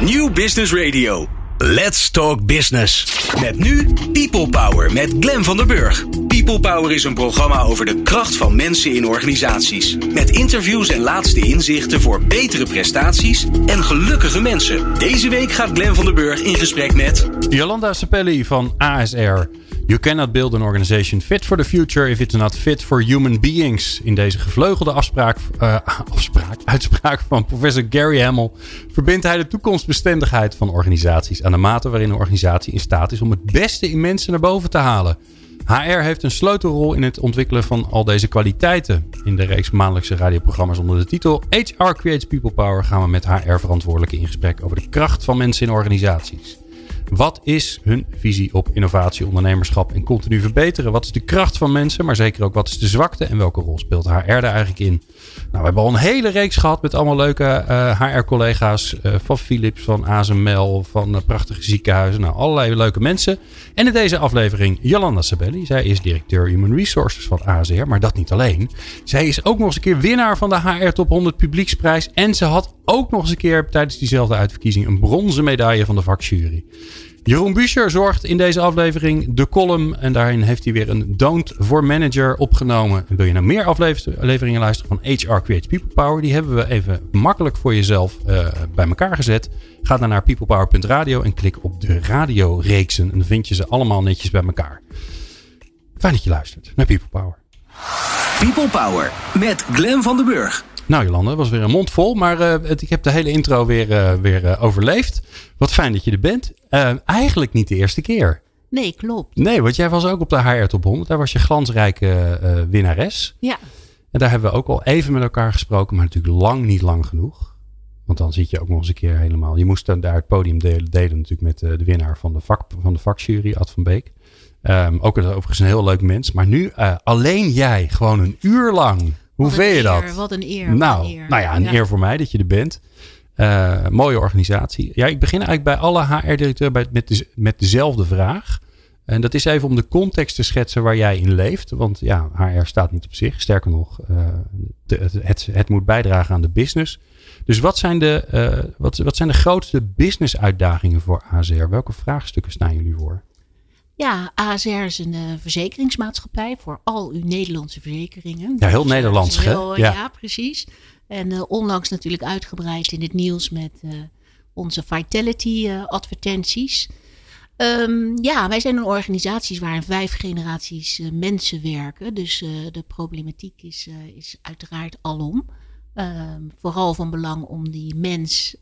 New Business Radio. Let's Talk Business. Met nu People Power met Glen van der Burg. People Power is een programma over de kracht van mensen in organisaties. Met interviews en laatste inzichten voor betere prestaties en gelukkige mensen. Deze week gaat Glen van der Burg in gesprek met... Jolanda Sapelli van ASR. You cannot build an organization fit for the future if it's not fit for human beings. In deze gevleugelde uh, afspraak, uitspraak van professor Gary Hamel verbindt hij de toekomstbestendigheid van organisaties aan de mate waarin een organisatie in staat is om het beste in mensen naar boven te halen. HR heeft een sleutelrol in het ontwikkelen van al deze kwaliteiten. In de reeks maandelijkse radioprogramma's onder de titel HR Creates People Power gaan we met HR-verantwoordelijken in gesprek over de kracht van mensen in organisaties. Wat is hun visie op innovatie, ondernemerschap en continu verbeteren? Wat is de kracht van mensen, maar zeker ook wat is de zwakte en welke rol speelt HR er eigenlijk in? Nou, we hebben al een hele reeks gehad met allemaal leuke HR-collega's uh, van Philips, van ASML, van uh, prachtige ziekenhuizen. Nou, allerlei leuke mensen. En in deze aflevering Jolanda Sabelli. Zij is directeur Human Resources van ASR, maar dat niet alleen. Zij is ook nog eens een keer winnaar van de HR Top 100 Publieksprijs. En ze had ook nog eens een keer tijdens diezelfde uitverkiezing een bronzen medaille van de vakjury. Jeroen Buescher zorgt in deze aflevering de column. En daarin heeft hij weer een Don't for Manager opgenomen. En wil je nou meer afleveringen luisteren van HR Creates People Power? Die hebben we even makkelijk voor jezelf uh, bij elkaar gezet. Ga dan naar peoplepower.radio en klik op de radioreeksen. En dan vind je ze allemaal netjes bij elkaar. Fijn dat je luistert naar People Power. People Power met Glen van den Burg. Nou Jolande, was weer een mond vol, maar uh, het, ik heb de hele intro weer, uh, weer uh, overleefd. Wat fijn dat je er bent. eigenlijk niet de eerste keer. Nee, klopt. Nee, want jij was ook op de HR Top 100. Daar was je glansrijke winnares. Ja. En daar hebben we ook al even met elkaar gesproken, maar natuurlijk lang niet lang genoeg. Want dan zit je ook nog eens een keer helemaal. Je moest dan daar het podium delen, delen natuurlijk met de winnaar van de, vak, van de vakjury, Ad van Beek. Um, ook overigens een heel leuk mens. Maar nu alleen jij, gewoon een uur lang hoe vind je dat? Wat een eer. Nou, een eer. nou ja, een ja. eer voor mij dat je er bent. Uh, mooie organisatie. Ja, ik begin eigenlijk bij alle HR-directeuren met, de, met dezelfde vraag. En dat is even om de context te schetsen waar jij in leeft. Want ja, HR staat niet op zich. Sterker nog, uh, de, het, het, het, moet bijdragen aan de business. Dus wat zijn de, uh, wat, wat zijn de grootste business uitdagingen voor AZR? Welke vraagstukken staan jullie voor? Ja, ASR is een uh, verzekeringsmaatschappij voor al uw Nederlandse verzekeringen. Ja, heel dus, Nederlands, hè? Ja. ja. precies. En uh, onlangs natuurlijk uitgebreid in het nieuws met uh, onze Vitality advertenties. Um, ja, wij zijn een organisatie waar in vijf generaties mensen werken. Dus de problematiek is, is uiteraard alom. Um, vooral van belang om die mens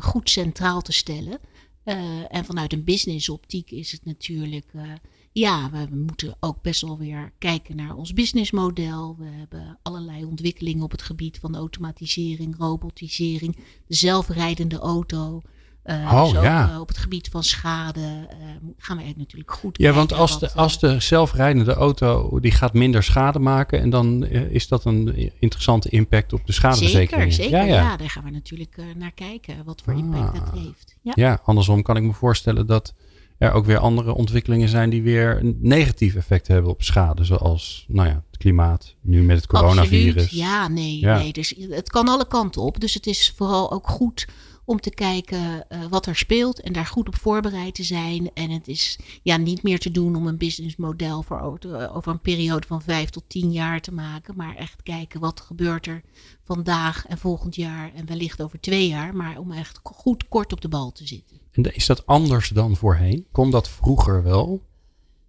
goed centraal te stellen. Uh, en vanuit een business optiek is het natuurlijk, uh, ja, we, we, moeten ook best wel weer kijken naar ons businessmodel. We hebben allerlei ontwikkelingen op het gebied van automatisering, robotisering, de zelfrijdende auto. Uh, oh, dus ook, ja. op het gebied van schade gaan wij natuurlijk goed Ja, want als de, als de zelfrijdende auto die gaat minder schade maken en dan is dat een interessante impact op de schadeverzekering. Zeker, zeker. Ja, ja. ja daar gaan we natuurlijk naar kijken wat voor impact ah. dat heeft. Ja. ja, andersom kan ik me voorstellen dat er ook weer andere ontwikkelingen zijn die weer een negatief effect hebben op schade. Zoals nou ja, het klimaat, nu met het coronavirus. Absoluut. Ja, nee, ja. nee. Dus het kan alle kanten op. Dus het is vooral ook goed om te kijken uh, wat er speelt en daar goed op voorbereid te zijn. En het is ja, niet meer te doen om een businessmodel voor over een periode van vijf tot tien jaar te maken. Maar echt kijken wat gebeurt er vandaag en volgend jaar en wellicht over twee jaar. Maar om echt goed kort op de bal te zitten. En is dat anders dan voorheen? Kon dat vroeger wel?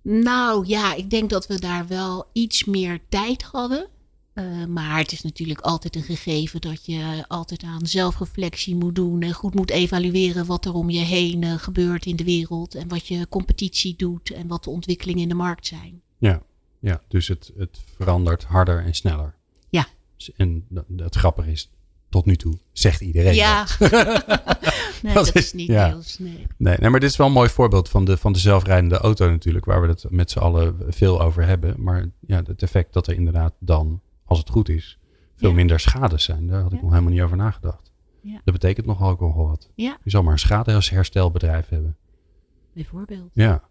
Nou ja, ik denk dat we daar wel iets meer tijd hadden. Uh, maar het is natuurlijk altijd een gegeven dat je altijd aan zelfreflectie moet doen en goed moet evalueren wat er om je heen uh, gebeurt in de wereld en wat je competitie doet en wat de ontwikkelingen in de markt zijn. Ja, ja dus het, het verandert harder en sneller. Ja. En het grappige is, tot nu toe zegt iedereen ja. dat. nee, dat, dat is niet ja. deels, nee. nee. Nee, maar dit is wel een mooi voorbeeld van de, van de zelfrijdende auto natuurlijk, waar we het met z'n allen veel over hebben. Maar ja, het effect dat er inderdaad dan als het goed is, veel ja. minder schades zijn. Daar had ik nog helemaal niet over nagedacht. Ja. Dat betekent nogal ook wel wat. Je zal maar een schadeherstelbedrijf hebben. Bijvoorbeeld. Ja.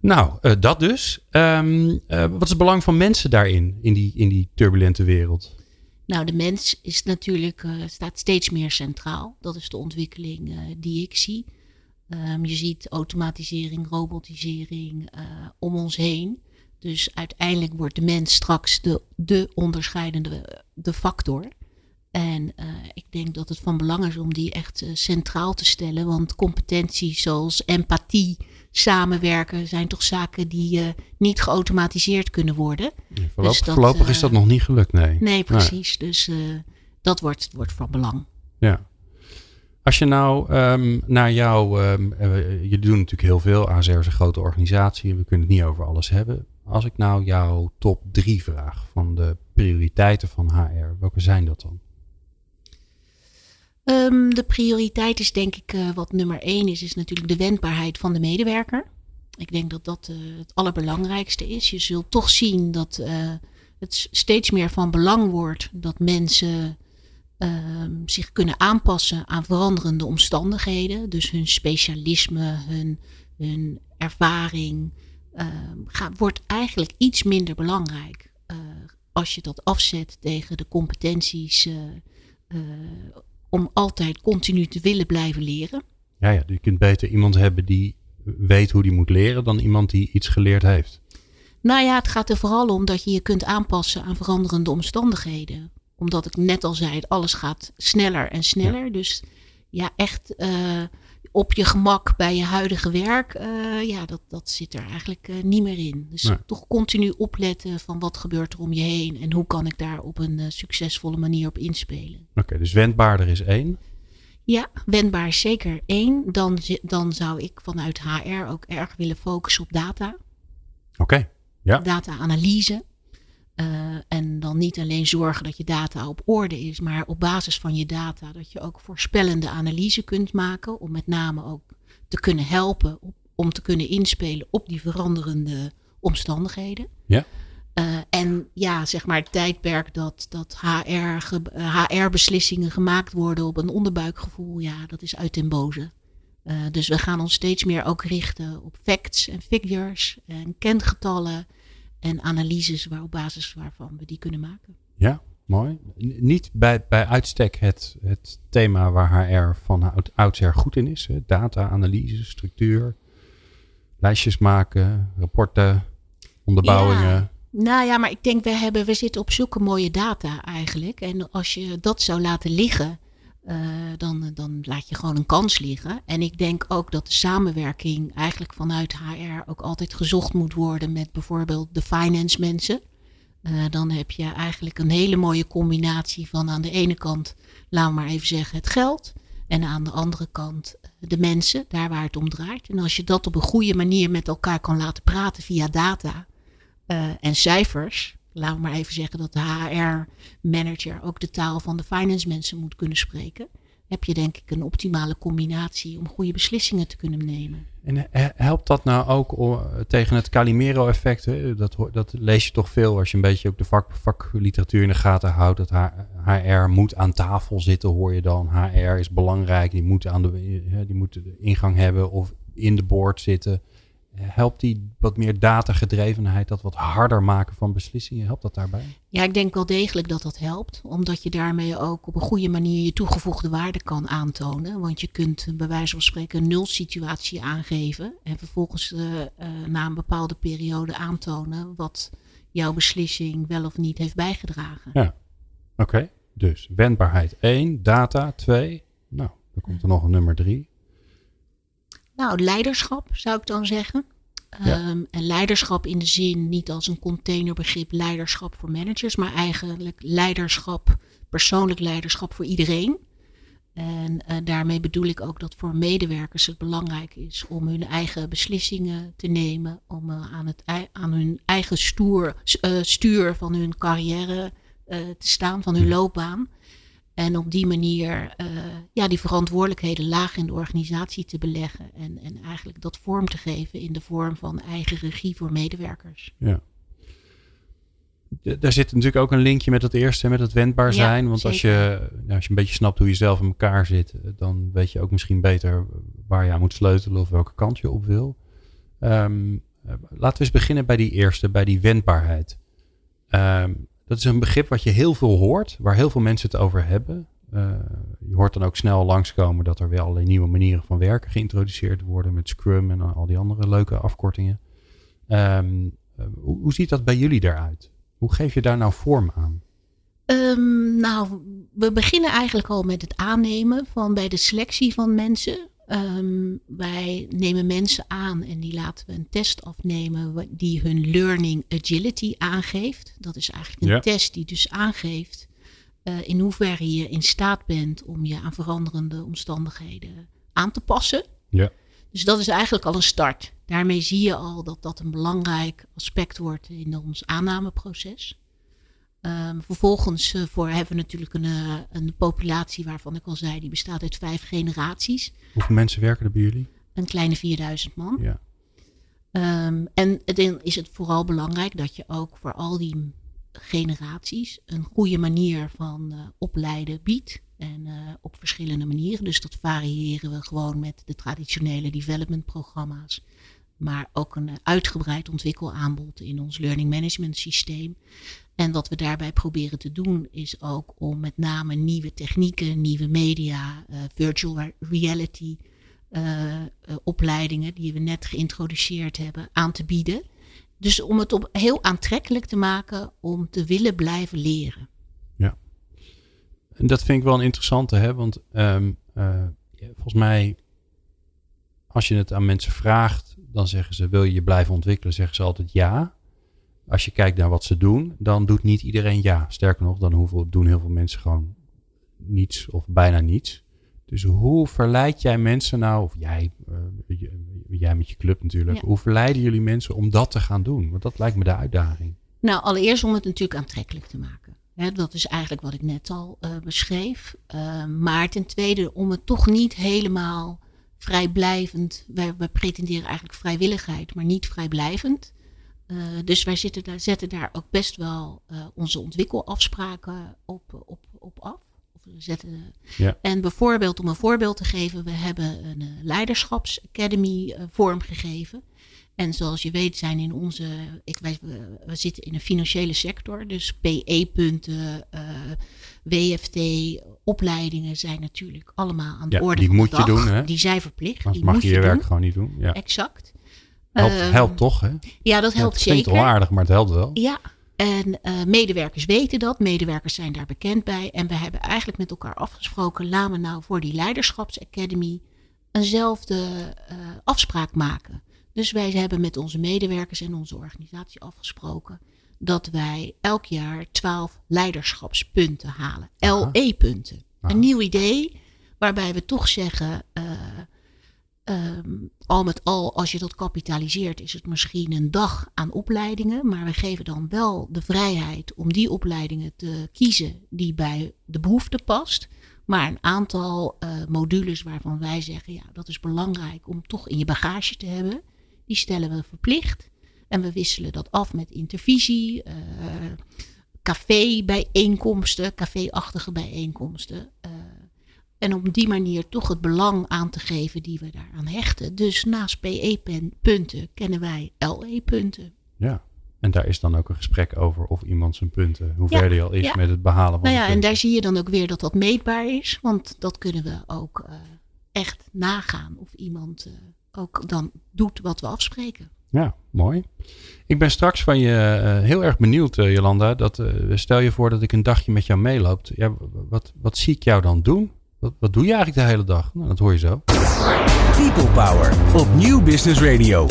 Nou, uh, dat dus. Um, uh, wat is het belang van mensen daarin, in die, in die turbulente wereld? Nou, de mens is natuurlijk, uh, staat steeds meer centraal. Dat is de ontwikkeling die ik zie. Um, je ziet automatisering, robotisering om ons heen. Dus uiteindelijk wordt de mens straks de, de onderscheidende de factor. En ik denk dat het van belang is om die echt centraal te stellen. Want competenties zoals empathie, samenwerken zijn toch zaken die uh, niet geautomatiseerd kunnen worden. voorlopig, dus dat, voorlopig is dat nog niet gelukt, nee. Nee, precies. Dus dat wordt, wordt van belang. Ja. Als je nou um, naar jou, um, je doet natuurlijk heel veel. AZR is een grote organisatie. We kunnen het niet over alles hebben. Als ik nou jouw top drie vraag van de prioriteiten van HR, welke zijn dat dan? Um, de prioriteit is denk ik uh, wat nummer één is, is natuurlijk de wendbaarheid van de medewerker. Ik denk dat dat uh, het allerbelangrijkste is. Je zult toch zien dat uh, het steeds meer van belang wordt dat mensen ehm, zich kunnen aanpassen aan veranderende omstandigheden. Dus hun specialisme, hun, hun ervaring ehm, gaat, wordt eigenlijk iets minder belangrijk als je dat afzet tegen de competenties om altijd continu te willen blijven leren. Ja, ja, je kunt beter iemand hebben die weet hoe die moet leren dan iemand die iets geleerd heeft. Nou ja, het gaat er vooral om dat je je kunt aanpassen aan veranderende omstandigheden. Omdat ik net al zei, alles gaat sneller en sneller. Dus ja, echt uh, op je gemak bij je huidige werk, uh, ja, dat, dat zit er eigenlijk uh, niet meer in. Dus nee. toch continu opletten van wat gebeurt er om je heen en hoe kan ik daar op een uh, succesvolle manier op inspelen. Oké, okay, dus wendbaarder is één. Ja, wendbaar is zeker één. Dan, dan zou ik vanuit HR ook erg willen focussen op data. Oké, okay, ja. Data-analyse. Uh, en dan niet alleen zorgen dat je data op orde is, maar op basis van je data dat je ook voorspellende analyse kunt maken. Om met name ook te kunnen helpen op, om te kunnen inspelen op die veranderende omstandigheden. Ja. Uh, en ja, zeg maar het tijdperk dat, dat HR, HR-beslissingen gemaakt worden op een onderbuikgevoel, ja, dat is uit den boze. Uh, dus we gaan ons steeds meer ook richten op facts en figures en kengetallen en analyses waar, op basis waarvan we die kunnen maken. Ja, mooi. Niet bij, bij uitstek het, het thema waar HR van oudsher goed in is. Data, analyse, structuur, lijstjes maken, rapporten, onderbouwingen. Ja. Nou ja, maar ik denk, we, hebben, we zitten op zulke mooie data eigenlijk. En als je dat zou laten liggen, uh, dan, dan laat je gewoon een kans liggen. En ik denk ook dat de samenwerking eigenlijk vanuit HR ook altijd gezocht moet worden met bijvoorbeeld de finance mensen. Uh, dan heb je eigenlijk een hele mooie combinatie van aan de ene kant, laten we maar even zeggen, het geld. En aan de andere kant eh, de mensen, daar waar het om draait. En als je dat op een goede manier met elkaar kan laten praten via data en cijfers, laten we maar even zeggen dat de HR-manager ook de taal van de finance mensen moet kunnen spreken. Heb je denk ik een optimale combinatie om goede beslissingen te kunnen nemen. En eh, helpt dat nou ook tegen het Calimero-effect? Dat, dat lees je toch veel als je een beetje ook de vak, vakliteratuur in de gaten houdt. Dat HR moet aan tafel zitten, hoor je dan. HR is belangrijk, die moet, aan de, die moet ingang hebben of in de board zitten helpt die wat meer datagedrevenheid, dat wat harder maken van beslissingen, helpt dat daarbij? Ja, ik denk wel degelijk dat dat helpt. Omdat je daarmee ook op een goede manier je toegevoegde waarde kan aantonen. Want je kunt bij wijze van spreken een nulsituatie aangeven. En vervolgens uh, uh, na een bepaalde periode aantonen wat jouw beslissing wel of niet heeft bijgedragen. Ja, oké. Dus wendbaarheid 1, data 2. Nou, dan komt er nog een nummer 3. Nou, leiderschap zou ik dan zeggen. Ja. Um, en leiderschap in de zin niet als een containerbegrip leiderschap voor managers, maar eigenlijk leiderschap, persoonlijk leiderschap voor iedereen. En uh, daarmee bedoel ik ook dat voor medewerkers het belangrijk is om hun eigen beslissingen te nemen, om uh, aan, het, aan hun eigen stoer, uh, stuur van hun carrière te staan, van hun loopbaan. En op die manier uh, ja, die verantwoordelijkheden laag in de organisatie te beleggen. En, en eigenlijk dat vorm te geven in de vorm van eigen regie voor medewerkers. Ja. Daar zit natuurlijk ook een linkje met het eerste, met het wendbaar zijn. Ja, Want als je, nou, als je een beetje snapt hoe je zelf in elkaar zit, eh, dan weet je ook misschien beter waar je aan moet sleutelen of welke kant je op wil. Um, laten we eens beginnen bij die eerste, bij die wendbaarheid. Um, dat is een begrip wat je heel veel hoort, waar heel veel mensen het over hebben. Uh, je hoort dan ook snel langskomen dat er weer allerlei nieuwe manieren van werken geïntroduceerd worden met Scrum en al die andere leuke afkortingen. Um, hoe, hoe, ziet dat bij jullie daaruit? Hoe geef je daar nou vorm aan? Um, nou, we beginnen eigenlijk al met het aannemen van bij de selectie van mensen. Um, wij nemen mensen aan en die laten we een test afnemen die hun learning agility aangeeft. Dat is eigenlijk een ja. test die dus aangeeft uh, in hoeverre je in staat bent om je aan veranderende omstandigheden aan te passen. Ja. Dus dat is eigenlijk al een start. Daarmee zie je al dat dat een belangrijk aspect wordt in ons aannameproces. Um, vervolgens uh, voor hebben we natuurlijk een, uh, een populatie waarvan ik al zei, die bestaat uit vijf generaties. Hoeveel mensen werken er bij jullie? Een kleine 4000 man. Ja. Um, en dan is het vooral belangrijk dat je ook voor al die generaties een goede manier van uh, opleiden biedt. En op verschillende manieren. Dus dat variëren we gewoon met de traditionele development programma's maar ook een uitgebreid ontwikkelaanbod in ons learning management systeem. En wat we daarbij proberen te doen is ook om met name nieuwe technieken, nieuwe media, uh, virtual reality uh, opleidingen die we net geïntroduceerd hebben aan te bieden. Dus om het op heel aantrekkelijk te maken om te willen blijven leren. Ja, en dat vind ik wel een interessante, hè? want um, volgens mij als je het aan mensen vraagt, dan zeggen ze: wil je je blijven ontwikkelen? Zeggen ze altijd ja als je kijkt naar wat ze doen, dan doet niet iedereen ja. Sterker nog, dan hoeveel, doen heel veel mensen gewoon niets of bijna niets. Dus hoe verleid jij mensen nou, of jij, uh, jij met je club natuurlijk, ja. hoe verleiden jullie mensen om dat te gaan doen? Want dat lijkt me de uitdaging. Nou, allereerst om het natuurlijk aantrekkelijk te maken. He, dat is eigenlijk wat ik net al uh, beschreef. Uh, maar ten tweede om het toch niet helemaal vrijblijvend. Wij, wij pretenderen eigenlijk vrijwilligheid, maar niet vrijblijvend. Uh, dus wij zitten daar, zetten daar ook best wel uh, onze ontwikkelafspraken op, op, op af. Of we zetten, ja. En bijvoorbeeld, om een voorbeeld te geven, we hebben een uh, leiderschapsacademy vormgegeven. En zoals je weet zijn in onze, ik, wij, we, we zitten in een financiële sector, dus PE-punten, WFT, opleidingen zijn natuurlijk allemaal aan de ja, orde die van moet de je doen, hè? Die zijn verplicht. Anders die mag moet je je je werk doen. gewoon niet doen. Ja. Exact. Helpt, Ehm, helpt toch, hè? Ja, dat helpt het klinkt zeker. onaardig, maar het helpt wel. Ja, en uh, medewerkers weten dat. Medewerkers zijn daar bekend bij. En we hebben eigenlijk met elkaar afgesproken, laten we nou voor die leiderschapsacademy eenzelfde uh, afspraak maken. Dus wij hebben met onze medewerkers en onze organisatie afgesproken dat wij elk jaar 12 leiderschapspunten halen. LE-punten. Een nieuw idee waarbij we toch zeggen, uh, um, al met al, als je dat kapitaliseert, is het misschien een dag aan opleidingen. Maar we geven dan wel de vrijheid om die opleidingen te kiezen die bij de behoefte past. Maar een aantal uh, modules waarvan wij zeggen, ja, dat is belangrijk om toch in je bagage te hebben, die stellen we verplicht. En we wisselen dat af met intervisie, uh, café-bijeenkomsten, café-achtige bijeenkomsten. Uh, en op die manier toch het belang aan te geven die we daaraan hechten. Dus naast PE-punten kennen wij LE-punten. Ja, en daar is dan ook een gesprek over of iemand zijn punten, hoe Ja, ver die al is ja. met het behalen van Nou ja, en daar zie je dan ook weer dat dat meetbaar is. Want dat kunnen we ook uh, echt nagaan of iemand uh, ook dan doet wat we afspreken. Ja, mooi. Ik ben straks van je uh, heel erg benieuwd, uh, Jolanda. Dat, uh, stel je voor dat ik een dagje met jou meeloop. Ja, wat, wat zie ik jou dan doen? Wat, wat doe je eigenlijk de hele dag? Nou, dat hoor je zo. People Power op Nieuw Business Radio.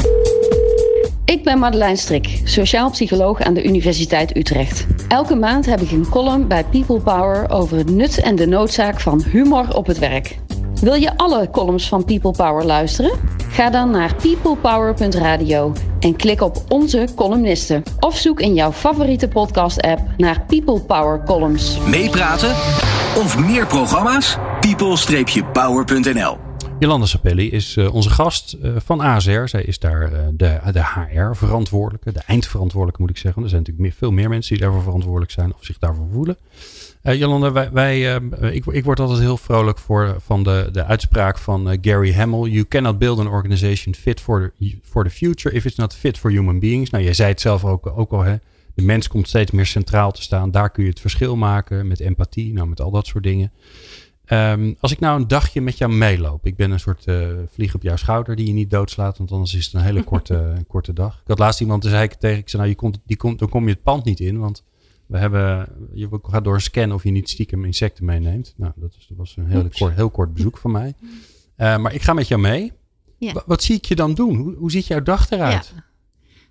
Ik ben Madeleine Strik, sociaal psycholoog aan de Universiteit Utrecht. Elke maand heb ik een column bij People Power over het nut en de noodzaak van humor op het werk. Wil je alle columns van People Power luisteren? Ga dan naar peoplepower.radio en klik op onze columnisten. Of zoek in jouw favoriete podcast-app naar People Power columns. Meepraten of meer programma's? people-power.nl Jolanda Sapelli is uh, onze gast uh, van ASR. Zij is daar uh, de, de HR-verantwoordelijke, de eindverantwoordelijke moet ik zeggen. Er zijn natuurlijk meer, veel meer mensen die daarvoor verantwoordelijk zijn of zich daarvoor voelen. Jolanda, wij, wij, ik, ik, word altijd heel vrolijk voor, van de, de uitspraak van Gary Hamel. You cannot build an organization fit for the, for the future if it's not fit for human beings. Nou, jij zei het zelf ook, ook al, hè. De mens komt steeds meer centraal te staan. Daar kun je het verschil maken met empathie, nou, met al dat soort dingen. Ehm, als ik nou een dagje met jou meeloop. Ik ben een soort vlieg op jouw schouder die je niet doodslaat. Want anders is het een hele korte, korte dag. Ik had laatst iemand, toen zei tegen. Ik zei, nou, je komt, die komt, dan kom je het pand niet in. Want we hebben, je gaat door een scan of je niet stiekem insecten meeneemt. Nou, dat, is, dat was een heel kort, heel kort bezoek van mij. Uh, maar ik ga met jou mee. Ja. Wat zie ik je dan doen? Hoe, hoe ziet jouw dag eruit? Ja.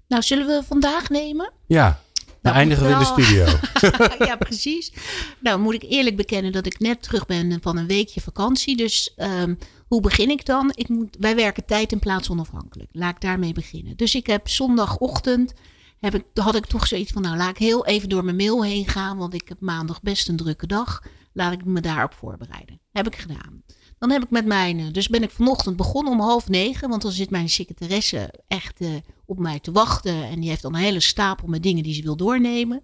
Nou, zullen we vandaag nemen? Ja, dan nou, eindigen we in de studio. ja, precies. Nou, moet ik eerlijk bekennen dat ik net terug ben van een weekje vakantie. Dus um, hoe begin ik dan? Ik moet, wij werken tijd en plaats onafhankelijk. Laat ik daarmee beginnen. Dus ik heb zondagochtend, heb ik, had ik toch zoiets van, nou laat ik heel even door mijn mail heen gaan. Want ik heb maandag best een drukke dag. Laat ik me daarop voorbereiden. Heb ik gedaan. Dan heb ik met mijn, dus ben ik vanochtend begonnen om half negen, want dan zit mijn secretaresse echt uh, op mij te wachten en die heeft dan een hele stapel met dingen die ze wil doornemen.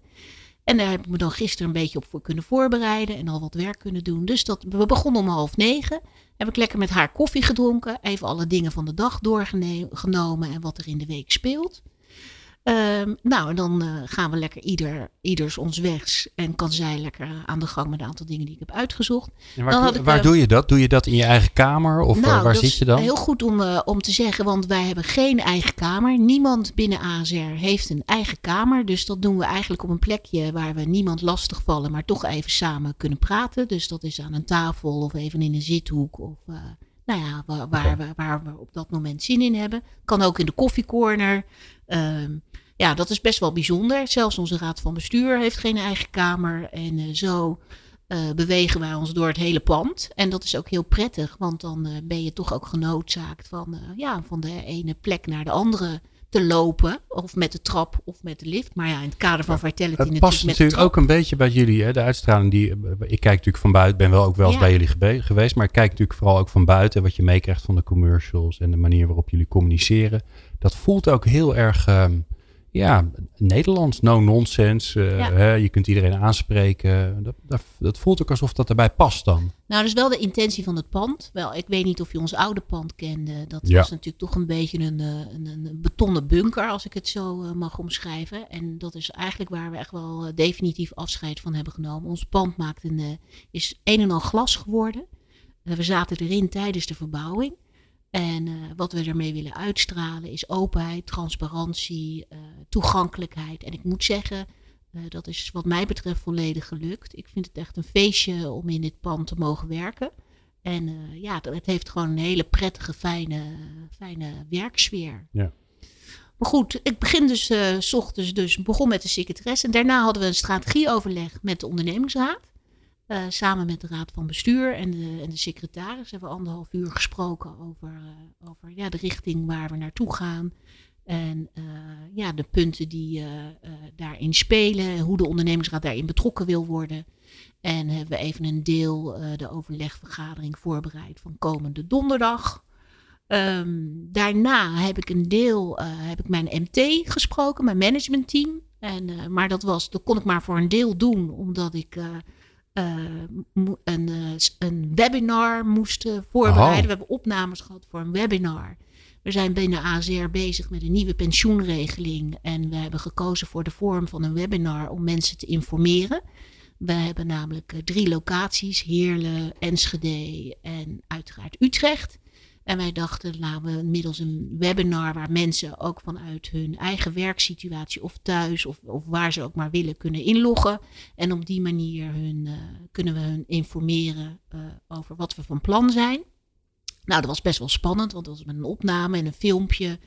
En daar heb ik me dan gisteren een beetje op voor kunnen voorbereiden en al wat werk kunnen doen. Dus dat, we begonnen om half negen. Heb ik lekker met haar koffie gedronken. Even alle dingen van de dag doorgenomen en wat er in de week speelt. Um, nou, en dan uh, gaan we lekker ieder, ieders ons wegs. En kan zij lekker aan de gang met een aantal dingen die ik heb uitgezocht. En waar, doe, waar doe je dat? Doe je dat in je eigen kamer? Of nou, waar zit je dan? Heel goed om, uh, om te zeggen, want wij hebben geen eigen kamer. Niemand binnen ASR heeft een eigen kamer. Dus dat doen we eigenlijk op een plekje waar we niemand lastig vallen, maar toch even samen kunnen praten. Dus dat is aan een tafel of even in een zithoek. Of nou ja, waar, waar, we, waar we op dat moment zin in hebben. Kan ook in de koffiecorner. Um, ja, dat is best wel bijzonder. Zelfs onze raad van bestuur heeft geen eigen kamer. En uh, zo uh, bewegen wij ons door het hele pand. En dat is ook heel prettig, want dan uh, ben je toch ook genoodzaakt van, ja, van de ene plek naar de andere te lopen. Of met de trap of met de lift. Maar ja, in het kader van Vitality het past natuurlijk ook een beetje bij jullie. Hè? De uitstraling die... Ik kijk natuurlijk van buiten. ben wel ook wel eens ja. bij jullie geweest. Maar ik kijk natuurlijk vooral ook van buiten. Wat je meekrijgt van de commercials. En de manier waarop jullie communiceren. Dat voelt ook heel erg... Um, ja, Nederlands, no nonsense. Uh, ja. hè, je kunt iedereen aanspreken. Dat, dat, dat, voelt ook alsof dat erbij past dan. Nou, dat is wel de intentie van het pand. Wel, ik weet niet of je ons oude pand kende. Dat ja. was natuurlijk toch een beetje een, een, een, betonnen bunker, als ik het zo uh, mag omschrijven. En dat is eigenlijk waar we echt wel uh, definitief afscheid van hebben genomen. Ons pand maakt een, is een en al glas geworden. we zaten erin tijdens de verbouwing. En uh, wat we ermee willen uitstralen is openheid, transparantie, uh, toegankelijkheid. En ik moet zeggen, uh, dat is wat mij betreft volledig gelukt. Ik vind het echt een feestje om in dit pand te mogen werken. En ja, het heeft gewoon een hele prettige, fijne, fijne werksfeer. Ja. Maar goed, ik begin dus s ochtends dus, begon met de secretaresse. En daarna hadden we een strategieoverleg met de ondernemingsraad. Uh, samen met de raad van bestuur en de, en de secretaris hebben we anderhalf uur gesproken over, uh, over ja, de richting waar we naartoe gaan. En uh, ja, de punten die daarin spelen, hoe de ondernemingsraad daarin betrokken wil worden. En hebben we even een deel de overlegvergadering voorbereid van komende donderdag. Um, daarna heb ik een deel, heb ik mijn MT gesproken, mijn managementteam. En, maar dat, was, dat kon ik maar voor een deel doen, omdat ik een, uh, een, webinar moesten voorbereiden. Oh. We hebben opnames gehad voor een webinar. We zijn binnen AZR bezig met een nieuwe pensioenregeling. En we hebben gekozen voor de vorm van een webinar om mensen te informeren. We hebben namelijk uh, drie locaties: Heerlen, Enschede en uiteraard Utrecht. En wij dachten, laten we middels een webinar waar mensen ook vanuit hun eigen werksituatie of thuis of, of waar ze ook maar willen kunnen inloggen. En op die manier hun, uh, kunnen we hun informeren uh, over wat we van plan zijn. Nou, dat was best wel spannend, want dat was met een opname en een filmpje.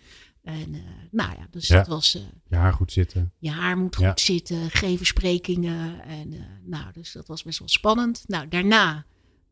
En uh, nou ja, dus ja, dat was. je haar goed zitten. Je haar moet ja. goed zitten, geven sprekingen. En nou, dus dat was best wel spannend. Nou, daarna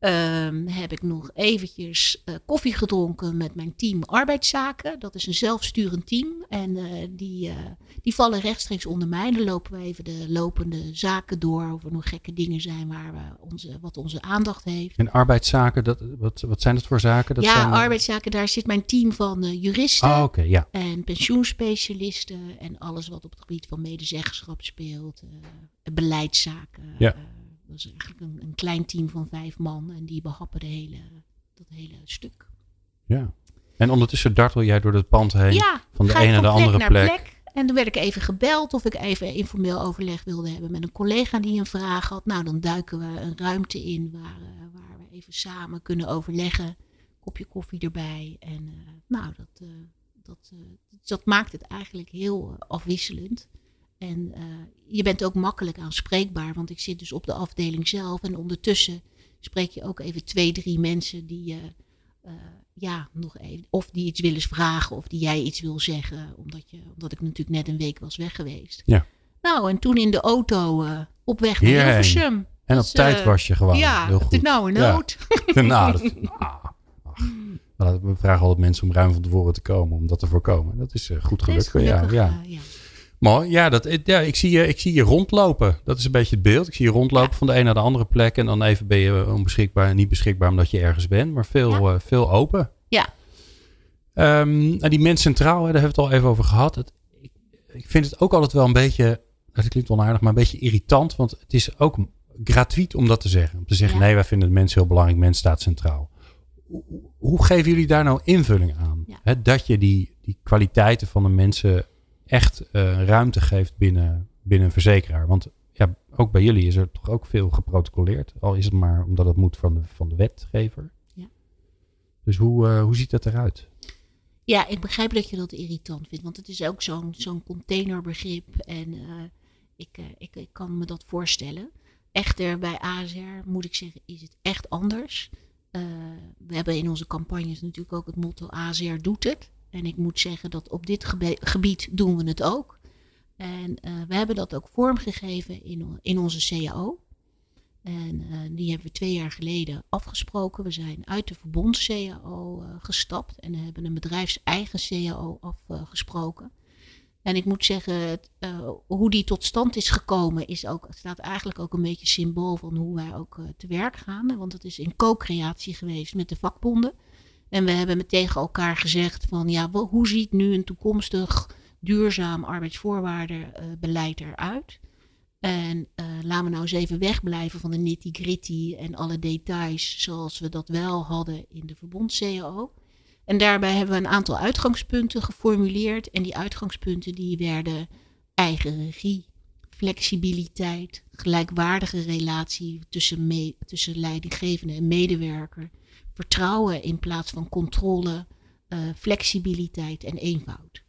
Um, heb ik nog eventjes uh, koffie gedronken met mijn team arbeidszaken. Dat is een zelfsturend team. En uh, die, uh, die vallen rechtstreeks onder mij. Dan lopen we even de lopende zaken door. Of er nog gekke dingen zijn waar we onze, wat onze aandacht heeft. En arbeidszaken, dat, wat, wat zijn dat voor zaken? Dat ja, zijn, arbeidszaken, daar zit mijn team van juristen. Oh, okay, ja. En pensioenspecialisten. En alles wat op het gebied van medezeggenschap speelt. beleidszaken. Ja dat is eigenlijk een, een, klein team van vijf man en die behappen de hele, dat hele stuk. Ja. En ondertussen dartel jij door het pand heen ja, van de ene naar de andere plek plek. En toen werd ik even gebeld of ik even informeel overleg wilde hebben met een collega die een vraag had. Nou, dan duiken we een ruimte in waar, uh, waar we even samen kunnen overleggen. Kopje koffie erbij. En uh, nou, dat, dat, dat maakt het eigenlijk heel afwisselend. En je bent ook makkelijk aanspreekbaar, want ik zit dus op de afdeling zelf. En ondertussen spreek je ook even twee, drie mensen die je ja, nog even. Of die iets willen vragen of die jij iets wil zeggen. Omdat, je, omdat ik natuurlijk net een week was weg geweest. Ja. Nou, en toen in de auto uh, op weg naar Hierheen. Hilversum. En op Dus, tijd eh, was je gewoon. Ja, heel goed. nou een Ja. nood. nou, dat, ah, ach. Nou, we vragen altijd mensen om ruim van tevoren te komen. Om dat te voorkomen. Dat is eh, goed is gelukt. gelukkig, ja. eh, ja. Mooi. Ja, dat, ja ik, zie je, ik zie je rondlopen. Dat is een beetje het beeld. Ik zie je rondlopen Ja. van de een naar de andere plek. En dan even ben je onbeschikbaar en niet beschikbaar omdat je ergens bent. Maar veel, Ja. eh, veel open. Ja. Ehm, en die mens centraal, hè, daar hebben we het al even over gehad. Het, ik, ik vind het ook altijd wel een beetje, dat klinkt onaardig, maar een beetje irritant. Want het is ook gratuit om dat te zeggen. Om te zeggen, Ja. nee, wij vinden het mens heel belangrijk. Mens staat centraal. Hoe, hoe geven jullie daar nou invulling aan? Hè, dat je die, die kwaliteiten van de mensen echt eh, ruimte geeft binnen, binnen een verzekeraar. Want ja, ook bij jullie is er toch ook veel geprotocoleerd. Al is het maar omdat het moet van de, van de wetgever. Ja. Dus hoe, eh, hoe ziet dat eruit? Ja, ik begrijp dat je dat irritant vindt, want het is ook zo'n zo'n containerbegrip en eh, ik, ik, ik kan me dat voorstellen. Echter, bij ASR moet ik zeggen, is het echt anders. We hebben in onze campagnes natuurlijk ook het motto ASR doet het. En ik moet zeggen dat op dit gebied doen we het ook. En eh, we hebben dat ook vormgegeven in, in onze CAO. En eh, die hebben we twee jaar geleden afgesproken. We zijn uit de verbonds-CAO eh, gestapt en hebben een bedrijfseigen CAO afgesproken. En ik moet zeggen, hoe die tot stand is gekomen, is ook, staat eigenlijk ook een beetje symbool van hoe wij ook te werk gaan. Want het is in co-creatie geweest met de vakbonden. En we hebben met tegen elkaar gezegd van ja, hoe ziet nu een toekomstig duurzaam arbeidsvoorwaardenbeleid eruit? En eh laten we nou eens even wegblijven van de nitty-gritty en alle details zoals we dat wel hadden in de verbond-CAO. En daarbij hebben we een aantal uitgangspunten geformuleerd. En die uitgangspunten die werden eigen regie, flexibiliteit, gelijkwaardige relatie tussen, tussen leidinggevende en medewerker, vertrouwen in plaats van controle, eh, flexibiliteit en eenvoud.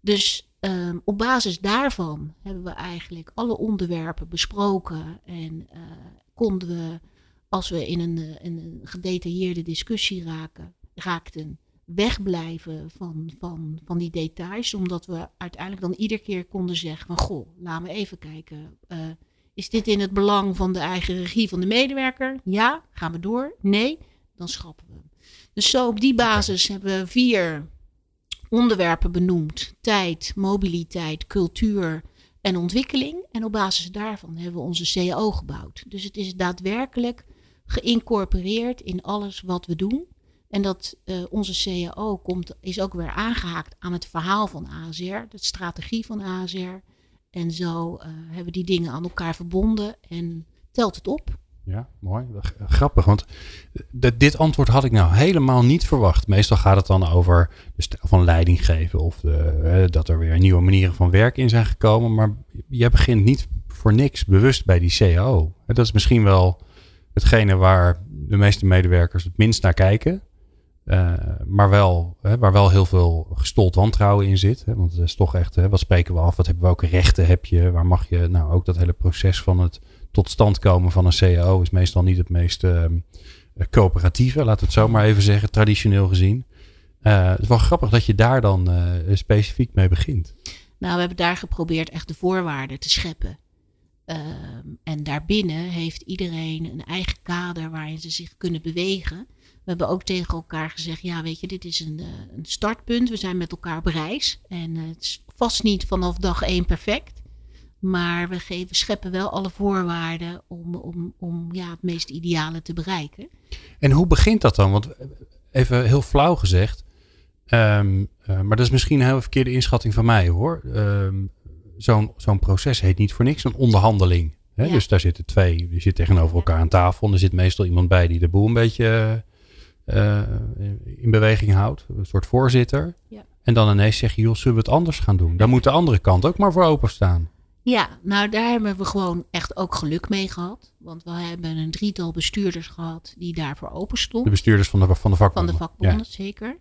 Dus ehm, op basis daarvan hebben we eigenlijk alle onderwerpen besproken en eh, konden we, als we in een, eh, een gedetailleerde discussie raken, raakten, wegblijven van, van, van die details, omdat we uiteindelijk dan iedere keer konden zeggen van goh, laten we even kijken. is dit in het belang van de eigen regie van de medewerker? Ja, gaan we door. Nee, dan schrappen we. Dus zo op die basis hebben we vier onderwerpen benoemd: tijd, mobiliteit, cultuur en ontwikkeling. En op basis daarvan hebben we onze CAO gebouwd. Dus het is daadwerkelijk geïncorporeerd in alles wat we doen. En dat eh, onze CAO komt, is ook weer aangehaakt aan het verhaal van ASR, de strategie van ASR. En zo eh, hebben we die dingen aan elkaar verbonden en telt het op. Ja, mooi. Grappig, want d- dit antwoord had ik nou helemaal niet verwacht. Meestal gaat het dan over de stijl van leiding geven of de, hè, dat er weer nieuwe manieren van werken in zijn gekomen. Maar jij begint niet voor niks bewust bij die CAO. Dat is misschien wel hetgene waar de meeste medewerkers het minst naar kijken. Eh, maar wel, hè, waar wel heel veel gestold wantrouwen in zit. Hè, want het is toch echt, hè, wat spreken we af? Wat hebben, welke rechten heb je? Waar mag je? Nou, ook dat hele proces van het tot stand komen van een CAO is meestal niet het meest ehm, eh, coöperatieve, laten we het zo maar even zeggen, traditioneel gezien. Eh, het is wel grappig dat je daar dan eh, specifiek mee begint. Nou, we hebben daar geprobeerd echt de voorwaarden te scheppen. Ehm, en daarbinnen heeft iedereen een eigen kader waarin ze zich kunnen bewegen. We hebben ook tegen elkaar gezegd: ja, weet je, dit is een, eh, een startpunt. We zijn met elkaar op. En het is vast niet vanaf dag één perfect. Maar we geven, scheppen wel alle voorwaarden om, om, om ja, het meest ideale te bereiken. En hoe begint dat dan? Want eh, even heel flauw gezegd, ehm, eh, maar dat is misschien een heel verkeerde inschatting van mij hoor. Ehm, Zo'n zo'n proces heet niet voor niks een onderhandeling. Hè? Ja. Dus daar zitten twee, je zit tegenover elkaar aan tafel. En er zit meestal iemand bij die de boel een beetje eh, in beweging houdt. Een soort voorzitter. Ja. En dan ineens zeg je, joh, zullen we het anders gaan doen? Daar moet de andere kant ook maar voor openstaan. Ja, nou daar hebben we gewoon echt ook geluk mee gehad. Want we hebben een drietal bestuurders gehad die daarvoor open De stonden. bestuurders van de, van de Van vakbonden. de vakbonden, zeker.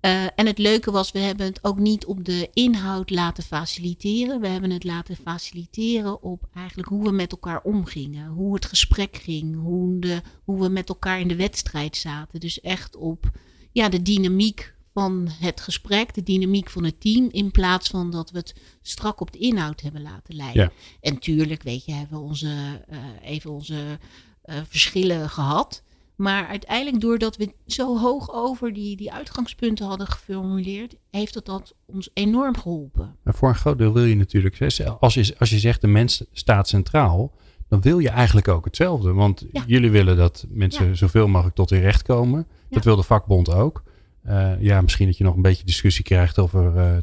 Eh, en het leuke was, we hebben het ook niet op de inhoud laten faciliteren. We hebben het laten faciliteren op eigenlijk hoe we met elkaar omgingen. Hoe het gesprek ging. Hoe, de, hoe we met elkaar in de wedstrijd zaten. Dus echt op ja, de dynamiek van het gesprek, de dynamiek van het team. In plaats van dat we het strak op de inhoud hebben laten leiden. Ja. En tuurlijk, weet je, hebben we onze, eh, even onze eh, verschillen gehad. Maar uiteindelijk, doordat we zo hoog over die, die uitgangspunten hadden geformuleerd, heeft het dat ons enorm geholpen. Maar voor een groot deel wil je natuurlijk, als je, als je zegt de mens staat centraal, dan wil je eigenlijk ook hetzelfde. Want Ja. jullie willen dat mensen Ja. zoveel mogelijk tot hun recht komen. Dat wil de vakbond ook. Eh, ja, misschien dat je nog een beetje discussie krijgt of er eh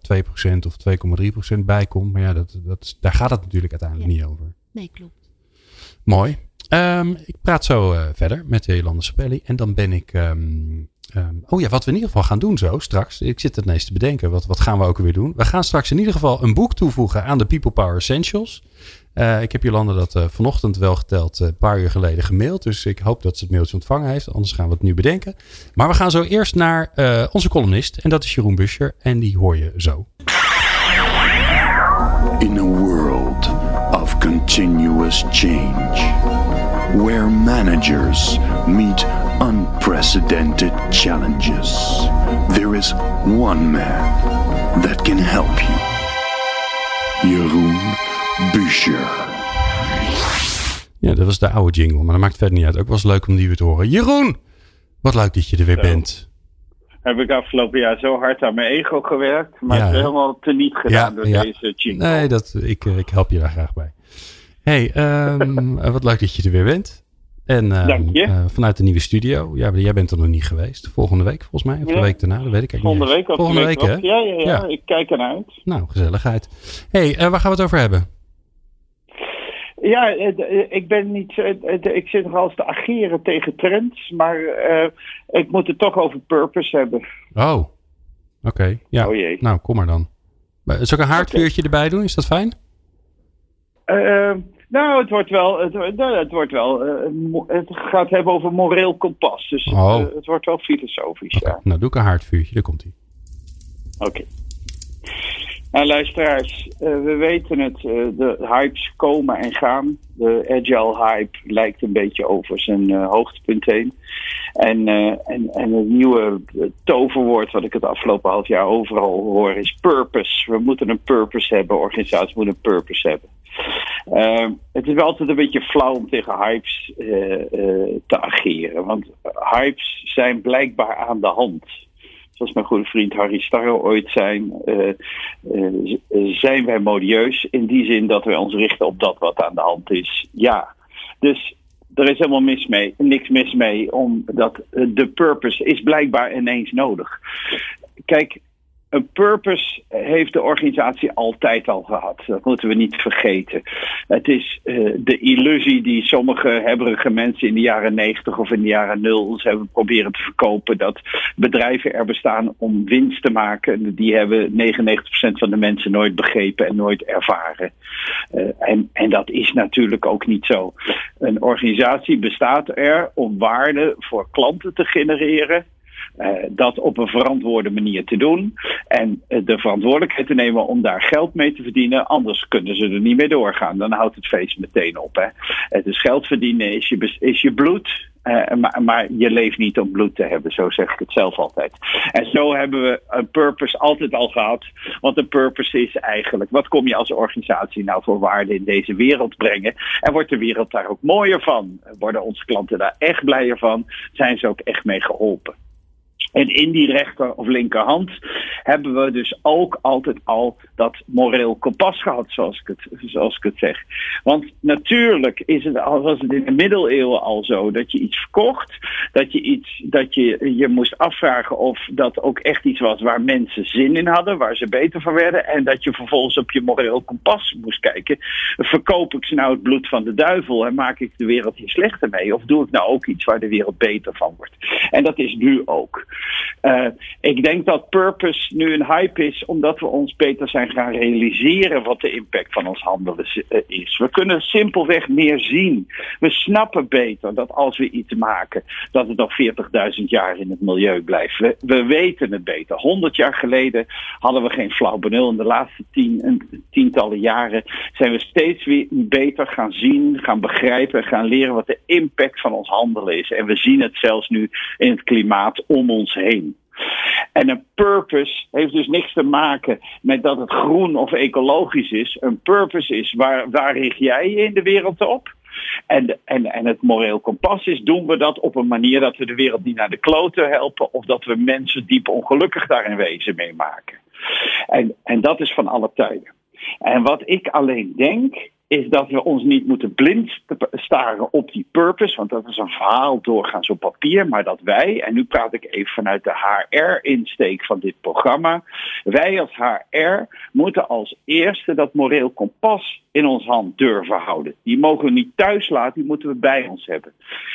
2% of 2,3% bij komt. Maar ja, dat, dat, daar gaat het natuurlijk uiteindelijk Ja. niet over. Nee, klopt. Mooi. Ehm, ik praat zo eh, verder met de Jolande Sapelli. En dan ben ik... ehm, ehm, oh ja, wat we in ieder geval gaan doen zo straks. Ik zit het ineens te bedenken. Wat, wat gaan we ook weer doen? We gaan straks in ieder geval een boek toevoegen aan de People Power Essentials. Eh, ik heb Jolande dat eh, vanochtend wel geteld eh, een paar uur geleden gemaild. Dus ik hoop dat ze het mailtje ontvangen heeft. Anders gaan we het nu bedenken. Maar we gaan zo eerst naar onze columnist. En dat is Jeroen Buscher. En die hoor je zo. In a world of continuous change, where managers meet unprecedented challenges, there is one man that can help you. Jeroen Buescher. Ja, dat was de oude jingle. Maar dat maakt verder niet uit. Ook was leuk om die weer te horen. Jeroen! Wat leuk dat je er weer Zo. bent. heb ik afgelopen jaar zo hard aan mijn ego gewerkt. Maar Ja, het is helemaal teniet gedaan Ja, door ja. deze jingle. Nee, dat, ik, eh, ik help je daar graag bij. hey, ehm, eh, wat leuk dat je er weer bent. En Dank je. eh, vanuit de nieuwe studio. Ja, jij bent er nog niet geweest. Volgende week volgens mij. Of de week daarna, dat weet ik eigenlijk Volgende niet week eens. of de Volgende week week, hè? Ja, ja, ja, Ja. ik kijk ernaar. Nou, gezelligheid. hey, eh, waar gaan we het over hebben? Ja, ik ben niet. Ik zit nog eens te ageren tegen trends, maar ik moet het toch over purpose hebben. Oh, oké. Ja, Oh jee. nou, kom maar dan. Zal ik een haardvuurtje erbij doen? Is dat fijn? Eh, nou, het wordt wel. Het, wordt- nou, het wordt wel. eh, het gaat hebben over moreel kompas. Dus Oh. eh, het wordt wel filosofisch. Ja. Nou, doe ik een haardvuurtje. Daar komt hij. Oké. Nou, luisteraars, eh, we weten het. de hypes komen en gaan. De agile hype lijkt een beetje over zijn hoogtepunt heen. En, en, en het nieuwe toverwoord wat ik het afgelopen half jaar overal hoor is purpose. We moeten een purpose hebben. Organisaties moeten een purpose hebben. Eh, het is wel altijd een beetje flauw om tegen hypes eh, eh, te ageren. Want hypes zijn blijkbaar aan de hand zoals mijn goede vriend Harry Starro ooit zei, eh, zijn wij modieus in die zin dat wij ons richten op dat wat aan de hand is. Ja, dus er is helemaal mee, niks mis mee, omdat de purpose is blijkbaar ineens nodig. Kijk, een purpose heeft de organisatie altijd al gehad. Dat moeten we niet vergeten. Het is eh, de illusie die sommige hebberige mensen in de jaren 90 of in de jaren 0 hebben proberen te verkopen. Dat bedrijven er bestaan om winst te maken. Die hebben 99% van de mensen nooit begrepen en nooit ervaren. Eh, en, en dat is natuurlijk ook niet zo. Een organisatie bestaat er om waarde voor klanten te genereren. Eh, dat op een verantwoorde manier te doen. En eh, de verantwoordelijkheid te nemen om daar geld mee te verdienen. Anders kunnen ze er niet mee doorgaan. Dan houdt het feest meteen op. Hè. Het is geld verdienen is je, is je bloed. eh, maar, maar je leeft niet om bloed te hebben. Zo zeg ik het zelf altijd. En zo hebben we een purpose altijd al gehad. Want een purpose is eigenlijk. Wat kom je als organisatie nou voor waarde in deze wereld brengen? En wordt de wereld daar ook mooier van? Worden onze klanten daar echt blijer van? Zijn ze ook echt mee geholpen? En in die rechter of linkerhand hebben we dus ook altijd al dat moreel kompas gehad, zoals ik het, zoals ik het zeg. Want natuurlijk is het, was het in de middeleeuwen al zo dat je iets verkocht, dat je iets, dat je je moest afvragen of dat ook echt iets was waar mensen zin in hadden, waar ze beter van werden, en dat je vervolgens op je moreel kompas moest kijken. Verkoop ik ze nou het bloed van de duivel en maak ik de wereld hier slechter mee? Of doe ik nou ook iets waar de wereld beter van wordt? En dat is nu ook. Uh, ik denk dat purpose nu een hype is omdat we ons beter zijn gaan realiseren wat de impact van ons handelen is. We kunnen simpelweg meer zien. We snappen beter dat als we iets maken, dat het nog 40.000 jaar in het milieu blijft. We, we weten het beter. 100 jaar geleden hadden we geen flauw benul. In de laatste tien, tientallen jaren zijn we steeds weer beter gaan zien, gaan begrijpen, gaan leren wat de impact van ons handelen is. En we zien het zelfs nu in het klimaat om ons heen. En een purpose heeft dus niks te maken met dat het groen of ecologisch is. Een purpose is waar, waar richt jij je in de wereld op? En, en, en het moreel kompas is, doen we dat op een manier dat we de wereld niet naar de kloten helpen of dat we mensen diep ongelukkig daarin wezen meemaken. En, en dat is van alle tijden. En wat ik alleen denk, is dat we ons niet moeten blind staren op die purpose, want dat is een verhaal doorgaans op papier, maar dat wij, en nu praat ik even vanuit de HR-insteek van dit programma, wij als HR moeten als eerste dat moreel kompas in ons hand durven houden. Die mogen we niet thuis laten, die moeten we bij ons hebben.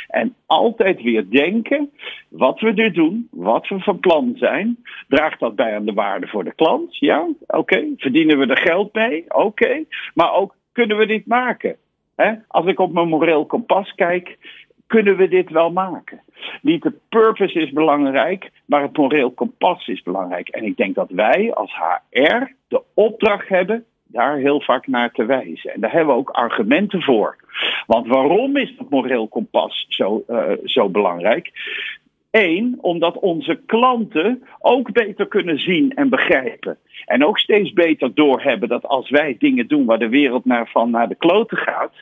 En altijd weer denken, wat we nu doen, wat we van plan zijn, draagt dat bij aan de waarde voor de klant? Ja, oké. Verdienen we er geld mee? Oké. Maar ook kunnen we dit maken? Als ik op mijn moreel kompas kijk, kunnen we dit wel maken? Niet de purpose is belangrijk, maar het moreel kompas is belangrijk. En ik denk dat wij als HR de opdracht hebben daar heel vaak naar te wijzen. En daar hebben we ook argumenten voor. Want waarom is het moreel kompas zo, uh, zo belangrijk? Eén, omdat onze klanten ook beter kunnen zien en begrijpen. En ook steeds beter doorhebben dat als wij dingen doen waar de wereld naar, van naar de kloten gaat,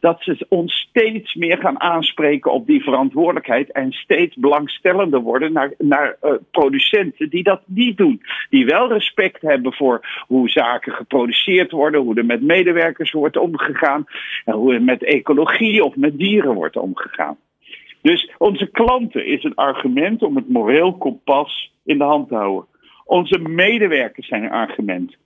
dat ze ons steeds meer gaan aanspreken op die verantwoordelijkheid en steeds belangstellender worden naar, naar uh, producenten die dat niet doen. Die wel respect hebben voor hoe zaken geproduceerd worden, hoe er met medewerkers wordt omgegaan en hoe er met ecologie of met dieren wordt omgegaan. Dus onze klanten is een argument om het moreel kompas in de hand te houden. Onze medewerkers zijn een argument.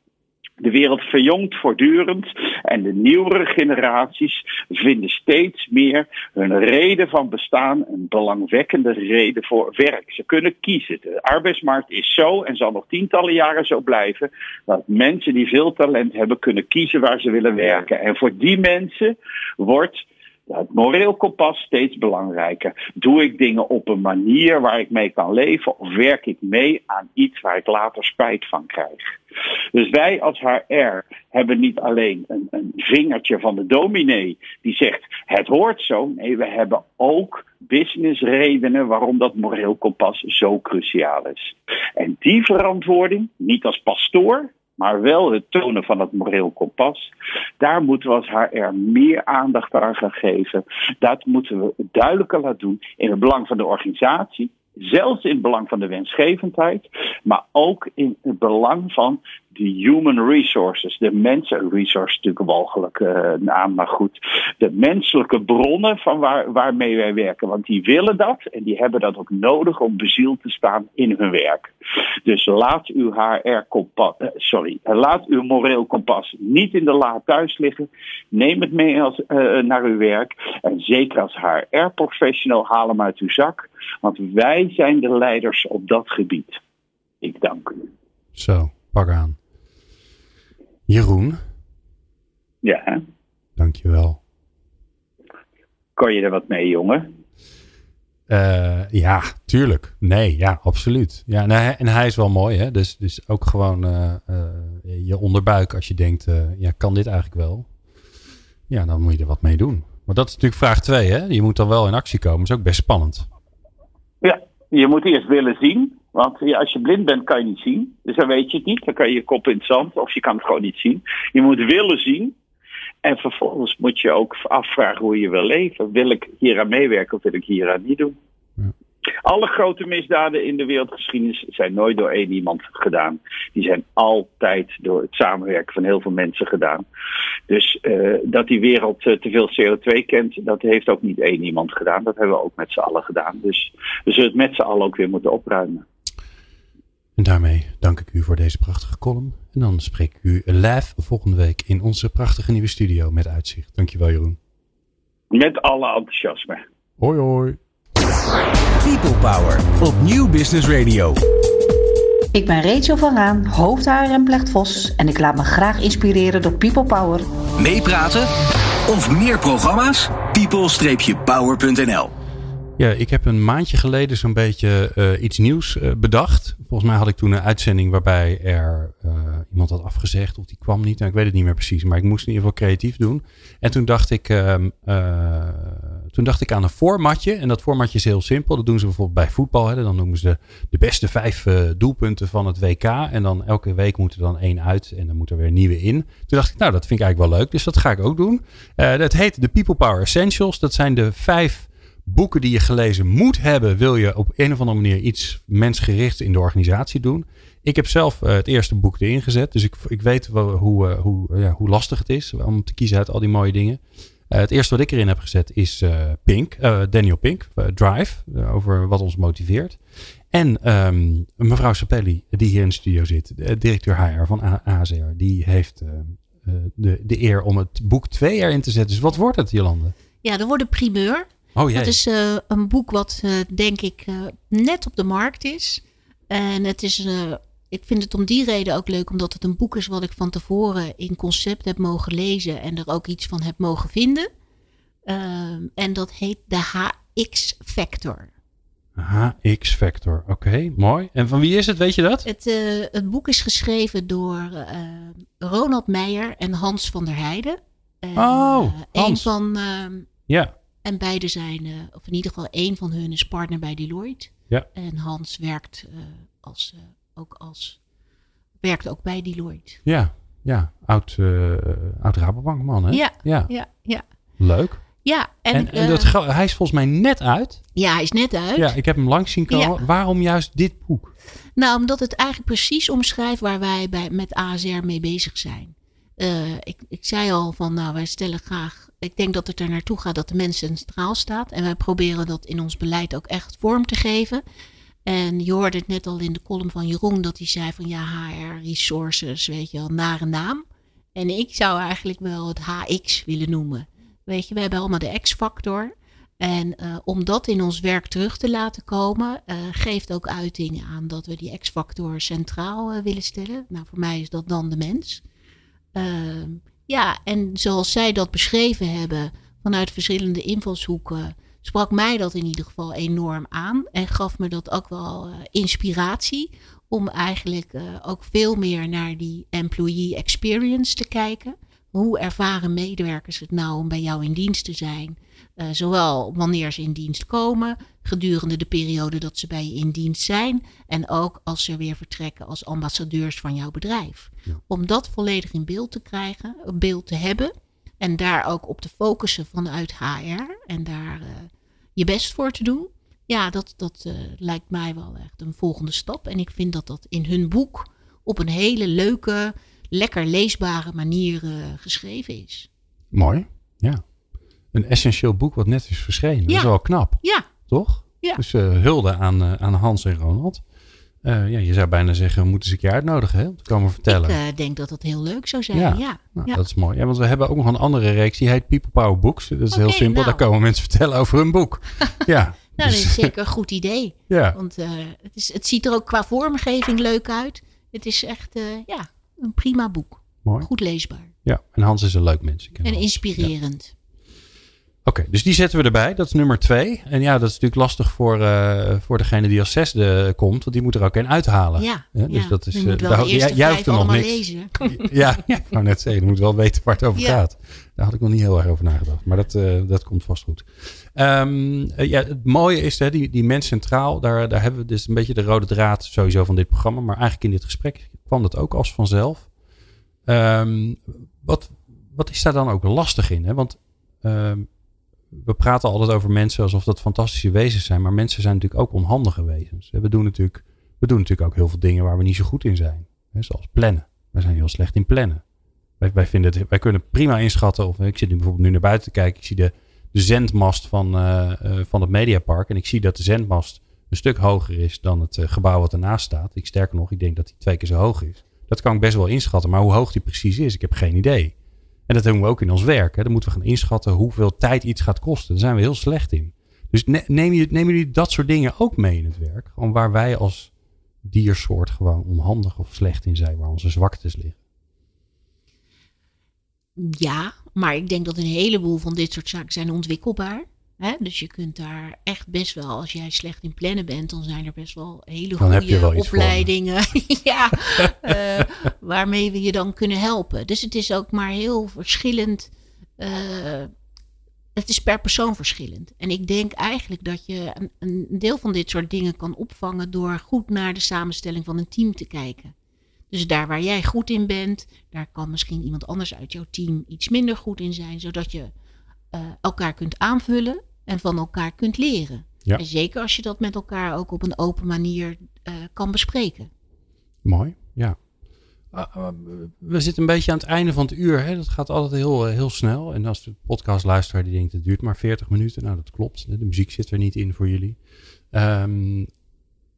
De wereld verjongt voortdurend en de nieuwere generaties vinden steeds meer hun reden van bestaan een belangwekkende reden voor werk. Ze kunnen kiezen. De arbeidsmarkt is zo en zal nog tientallen jaren zo blijven dat mensen die veel talent hebben kunnen kiezen waar ze willen werken. En voor die mensen wordt het moreel kompas steeds belangrijker. Doe ik dingen op een manier waar ik mee kan leven of werk ik mee aan iets waar ik later spijt van krijg? Dus wij als HR hebben niet alleen een, vingertje van de dominee die zegt het hoort zo. Nee, we hebben ook businessredenen waarom dat moreel kompas zo cruciaal is. En die verantwoording, niet als pastoor, maar wel het tonen van het moreel kompas. Daar moeten we als HR meer aandacht aan gaan geven. Dat moeten we duidelijker laten doen in het belang van de organisatie. Zelfs in het belang van de wensgevendheid, maar ook in het belang van de human resources, de mensen, resource natuurlijk een walgelijke uh, naam, maar goed, de menselijke bronnen van waar, waarmee wij werken. Want die willen dat en die hebben dat ook nodig om bezield te staan in hun werk. Dus laat uw HR-kompas, uh, sorry, laat uw moreel kompas niet in de la thuis liggen. Neem het mee als, uh, naar uw werk. En zeker als HR-professional, haal hem uit uw zak. Want wij zijn de leiders op dat gebied. Ik dank u. Zo, pak aan. Jeroen. Ja. Dankjewel. Kan je er wat mee, jongen? Uh, ja, tuurlijk. Nee, ja, absoluut. Ja, en, en hij is wel mooi, hè? Dus, dus ook gewoon uh, uh, je onderbuik als je denkt, ja, kan dit eigenlijk wel? Ja, dan moet je er wat mee doen. Maar dat is natuurlijk vraag twee, hè? Je moet dan wel in actie komen. Dat is ook best spannend. Ja, je moet eerst willen zien. Want als je blind bent, kan je niet zien. Dus dan weet je het niet. Dan kan je je kop in het zand of je kan het gewoon niet zien. Je moet willen zien. En vervolgens moet je ook afvragen hoe je wil leven. Wil ik hier aan meewerken of wil ik hier aan niet doen? Ja. Alle grote misdaden in de wereldgeschiedenis zijn nooit door één iemand gedaan. Die zijn altijd door het samenwerken van heel veel mensen gedaan. Dus uh, dat die wereld uh, te veel CO2 kent, dat heeft ook niet één iemand gedaan. Dat hebben we ook met z'n allen gedaan. Dus we zullen het met z'n allen ook weer moeten opruimen. En daarmee dank ik u voor deze prachtige column. En dan spreek ik u live volgende week in onze prachtige nieuwe studio met uitzicht. Dankjewel Jeroen. Met alle enthousiasme. Hoi hoi. People Power op Nieuw Business Radio. Ik ben Rachel van Raan, hoofd en Plecht Vos en ik laat me graag inspireren door People Power. Meepraten of meer programma's? people-power.nl Ja, ik heb een maandje geleden zo'n beetje uh, iets nieuws uh, bedacht. Volgens mij had ik toen een uitzending waarbij er uh, iemand had afgezegd of die kwam niet. Nou, ik weet het niet meer precies, maar ik moest in ieder geval creatief doen. En toen dacht ik, ehm, toen dacht ik aan een formatje. En dat formatje is heel simpel. Dat doen ze bijvoorbeeld bij voetbal. Hè. Dan noemen ze de beste vijf doelpunten van het WK. En dan elke week moet er dan één uit en dan moet er weer nieuwe in. Toen dacht ik, nou dat vind ik eigenlijk wel leuk. Dus dat ga ik ook doen. dat heet de People Power Essentials. Dat zijn de vijf boeken die je gelezen moet hebben, wil je op een of andere manier iets mensgerichts in de organisatie doen. Ik heb zelf uh, het eerste boek erin gezet, dus ik, ik weet wel hoe, uh, hoe, ja, hoe lastig het is om te kiezen uit al die mooie dingen. Uh, het eerste wat ik erin heb gezet is Pink, Daniel Pink, Drive, over wat ons motiveert. En um, mevrouw Sapelli, die hier in de studio zit, de directeur HR van AZR, die heeft de, de eer om het boek 2 erin te zetten. Dus wat wordt het, Jolande? Ja, er wordt een primeur. Oh, dat is uh, een boek wat uh, denk ik uh, net op de markt is. En het is, ik vind het om die reden ook leuk, omdat het een boek is wat ik van tevoren in concept heb mogen lezen en er ook iets van heb mogen vinden. Ehm, en dat heet de HX Factor. HX Factor, oké, mooi. En van wie is het, weet je dat? Het, het boek is geschreven door Ronald Meijer en Hans van der Heijden. oh, Hans. Een van... Ehm, ja en beide zijn, uh, of in ieder geval één van hun is partner bij Deloitte. Ja. En Hans werkt uh, als, uh, ook als, werkt ook bij Deloitte. Ja, ja. Oud, oud Rabobankman, hè? Ja, ja, ja. ja. Leuk. Ja, en, en, en dat, hij is volgens mij net uit. Ja, hij is net uit. Ja, ik heb hem langs zien komen. Ja. Waarom juist dit boek? Nou, omdat het eigenlijk precies omschrijft waar wij bij, met ASR mee bezig zijn. Ik, ik zei al van, nou, wij stellen graag. Ik denk dat het er naartoe gaat dat de mens centraal staat. En wij proberen dat in ons beleid ook echt vorm te geven. En je hoorde het net al in de column van Jeroen, dat hij zei van ja, HR resources, weet je wel, nare naam. En ik zou eigenlijk wel het HX willen noemen. Weet je, we hebben allemaal de X-factor. En uh, om dat in ons werk terug te laten komen, uh, geeft ook uiting aan dat we die X-factor centraal uh, willen stellen. Nou, voor mij is dat dan de mens. Ja, en zoals zij dat beschreven hebben vanuit verschillende invalshoeken, sprak mij dat in ieder geval enorm aan en gaf me dat ook wel uh, inspiratie om eigenlijk uh, ook veel meer naar die employee experience te kijken. Hoe ervaren medewerkers het nou om bij jou in dienst te zijn? Uh, zowel wanneer ze in dienst komen, gedurende de periode dat ze bij je in dienst zijn. En ook als ze weer vertrekken als ambassadeurs van jouw bedrijf. Ja. Om dat volledig in beeld te krijgen, een beeld te hebben. En daar ook op te focussen vanuit HR. En daar uh, je best voor te doen. Ja, dat, dat uh, lijkt mij wel echt een volgende stap. En ik vind dat dat in hun boek op een hele leuke, lekker leesbare manier uh, geschreven is. Mooi, ja. Een essentieel boek wat net is verschenen. Ja. Dat is wel knap. Ja. Toch? Ja. Dus uh, hulde aan, uh, aan Hans en Ronald. Uh, ja, je zou bijna zeggen, we moeten ze een keer uitnodigen hè, om te komen vertellen. Ik denk dat dat heel leuk zou zijn, ja. ja. Nou, ja. Dat is mooi. Ja, want we hebben ook nog een andere reeks, die heet People Power Books. Dat is okay, heel simpel, nou. daar komen mensen vertellen over hun boek. ja. Nou, dat is zeker een goed idee. ja. Want het, is, het ziet er ook qua vormgeving leuk uit. Het is echt ja, een prima boek. Mooi. Goed leesbaar. Ja, en Hans is een leuk mens. En inspirerend. Oké, okay, dus die zetten we erbij. Dat is nummer twee. En ja, dat is natuurlijk lastig voor, uh, voor degene die als zesde komt. Want die moet er ook een uithalen. Ja, ja dus ja. dat is, daar, eerste jij hoeft er nog niks. lezen. ja, ja, ik wou net zeggen, je moet wel weten waar het over Ja. gaat. Daar had ik nog niet heel erg over nagedacht. Maar dat, uh, dat komt vast goed. Um, uh, ja, het mooie is, hè, die, die mens centraal, daar, daar hebben we dus een beetje de rode draad sowieso van dit programma. Maar eigenlijk in dit gesprek kwam dat ook als vanzelf. Um, wat, wat is daar dan ook lastig in? Hè? Want um, we praten altijd over mensen alsof dat fantastische wezens zijn. Maar mensen zijn natuurlijk ook onhandige wezens. We doen natuurlijk, we doen natuurlijk ook heel veel dingen waar we niet zo goed in zijn. Zoals plannen. Wij zijn heel slecht in plannen. Wij, wij, vinden wij kunnen prima inschatten. Of ik zit nu bijvoorbeeld nu naar buiten te kijken. Ik zie de, de zendmast van, uh, uh, van het Mediapark. En ik zie dat de zendmast een stuk hoger is dan het uh, gebouw wat ernaast staat. Ik sterker nog, ik denk dat die twee keer zo hoog is. Dat kan ik best wel inschatten. Maar hoe hoog die precies is, ik heb geen idee. En dat doen we ook in ons werk. Hè. Dan moeten we gaan inschatten hoeveel tijd iets gaat kosten. Daar zijn we heel slecht in. Dus ne- neem je, nemen jullie dat soort dingen ook mee in het werk? Gewoon waar wij als diersoort gewoon onhandig of slecht in zijn, waar onze zwaktes liggen. Ja, maar ik denk dat een heleboel van dit soort zaken zijn ontwikkelbaar. Hè? Dus je kunt daar echt best wel, als jij slecht in plannen bent, dan zijn er best wel hele goede opleidingen ja, eh, waarmee we je dan kunnen helpen. Dus het is ook maar heel verschillend. eh, het is per persoon verschillend. En ik denk eigenlijk dat je een, een deel van dit soort dingen kan opvangen door goed naar de samenstelling van een team te kijken. Dus daar waar jij goed in bent, daar kan misschien iemand anders uit jouw team iets minder goed in zijn, zodat je eh, elkaar kunt aanvullen en van elkaar kunt leren. Ja. En zeker als je dat met elkaar ook op een open manier eh, kan bespreken. Mooi, ja. Ah, ah, we zitten een beetje aan het einde van het uur. Hè? Dat gaat altijd heel, eh, heel snel. En als de podcastluisteraar die denkt, het duurt maar 40 minuten. Nou, dat klopt. De muziek zit er niet in voor jullie. Ehm,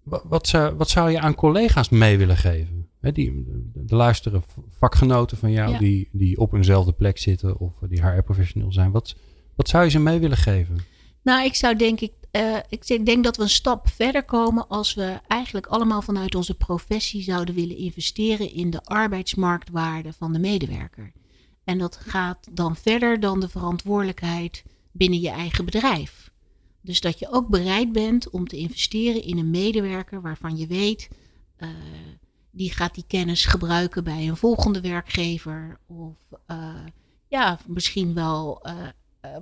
wa- wat, zou, wat zou je aan collega's mee willen geven? Hè, die, de luisteren vakgenoten van jou Ja. die, die op eenzelfde plek zitten of die HR-professioneel zijn. Wat, wat zou je ze mee willen geven? Nou, ik zou denk ik, eh, ik denk dat we een stap verder komen als we eigenlijk allemaal vanuit onze professie zouden willen investeren in de arbeidsmarktwaarde van de medewerker. En dat gaat dan verder dan de verantwoordelijkheid binnen je eigen bedrijf. Dus dat je ook bereid bent om te investeren in een medewerker waarvan je weet, eh, die gaat die kennis gebruiken bij een volgende werkgever. Of eh, ja, misschien wel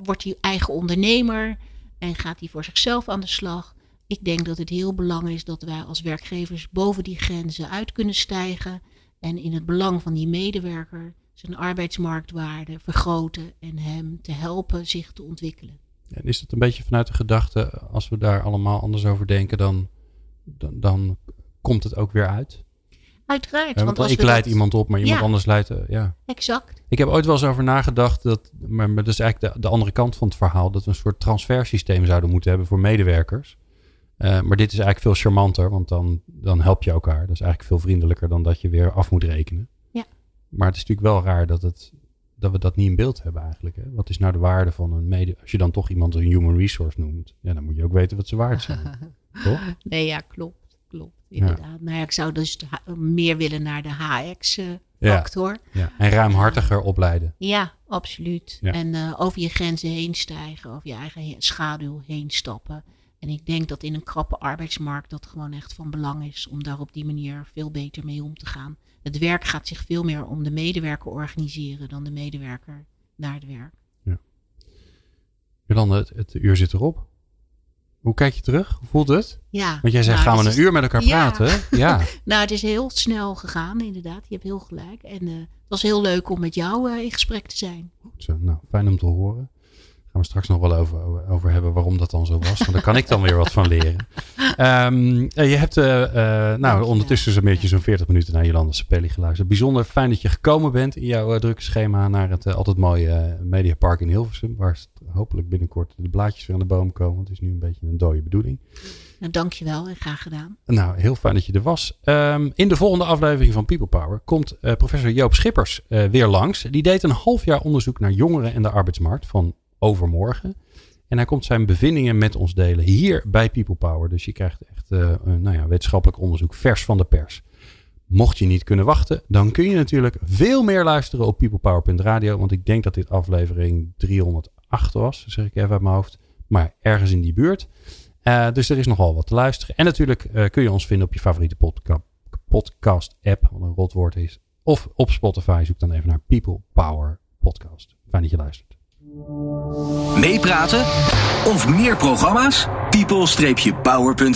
wordt hij eigen ondernemer en gaat hij voor zichzelf aan de slag. Ik denk dat het heel belangrijk is dat wij als werkgevers boven die grenzen uit kunnen stijgen en in het belang van die medewerker zijn arbeidsmarktwaarde vergroten en hem te helpen zich te ontwikkelen. En is het een beetje vanuit de gedachte, als we daar allemaal anders over denken, dan, dan, dan komt het ook weer uit? Uiteraard. Ja, want ik leid dat- iemand op, maar iemand Ja. anders leidt. eh, ja. Exact. Ik heb ooit wel eens over nagedacht, dat, maar, maar dat is eigenlijk de, de andere kant van het verhaal, dat we een soort transfersysteem zouden moeten hebben voor medewerkers. Eh, maar dit is eigenlijk veel charmanter, want dan, dan help je elkaar. Dat is eigenlijk veel vriendelijker dan dat je weer af moet rekenen. Ja. Maar het is natuurlijk wel raar dat, het, dat we dat niet in beeld hebben eigenlijk. Hè? Wat is nou de waarde van een mede... Als je dan toch iemand een human resource noemt, ja, dan moet je ook weten wat ze waard zijn. toch? Nee, ja, klopt. Klopt, Ja. inderdaad. Nou ja, ik zou dus meer willen naar de HX-factor. Ja. En ruimhartiger opleiden. Ja, absoluut. Ja. En eh, over je grenzen heen stijgen, over je eigen he- schaduw heen stappen. En ik denk dat in een krappe arbeidsmarkt dat gewoon echt van belang is om daar op die manier veel beter mee om te gaan. Het werk gaat zich veel meer om de medewerker organiseren dan de medewerker naar het werk. Jolande, het, het uur zit erop. Hoe kijk je terug? Hoe voelt het? Ja. Want jij zegt, nou, gaan we een is- uur met elkaar Ja. praten? Ja. Nou, het is heel snel gegaan, inderdaad. Je hebt heel gelijk. En eh, het was heel leuk om met jou eh, in gesprek te zijn. Goed zo. Nou, fijn om te horen. Gaan we straks nog wel over, over hebben waarom dat dan zo was. Want daar kan ik dan weer wat van leren. Ehm, eh, je hebt eh, eh, nou, ondertussen zo'n beetje zo'n 40 minuten naar Jolanda Sapelli geluisterd. Bijzonder fijn dat je gekomen bent in jouw drukke schema naar het altijd mooie Mediapark in Hilversum. Waar hopelijk binnenkort de blaadjes weer aan de boom komen. Want het is nu een beetje een dode bedoeling. Nou, dankjewel en graag gedaan. Nou, heel fijn dat je er was. Ehm, in de volgende aflevering van People Power komt professor Joop Schippers weer langs. Die deed een half jaar onderzoek naar jongeren en de arbeidsmarkt van overmorgen. En hij komt zijn bevindingen met ons delen hier bij People Power. Dus je krijgt echt eh, nou ja, wetenschappelijk onderzoek vers van de pers. Mocht je niet kunnen wachten, dan kun je natuurlijk veel meer luisteren op peoplepower.radio. Want ik denk dat dit aflevering 308 was, zeg ik even uit mijn hoofd. Maar ergens in die buurt. Eh, dus er is nogal wat te luisteren. En natuurlijk eh, kun je ons vinden op je favoriete podca- podcast-app, wat een rotwoord is. Of op Spotify. Zoek dan even naar People Power Podcast. Fijn dat je luistert. Meepraten of meer programma's? people-power.nl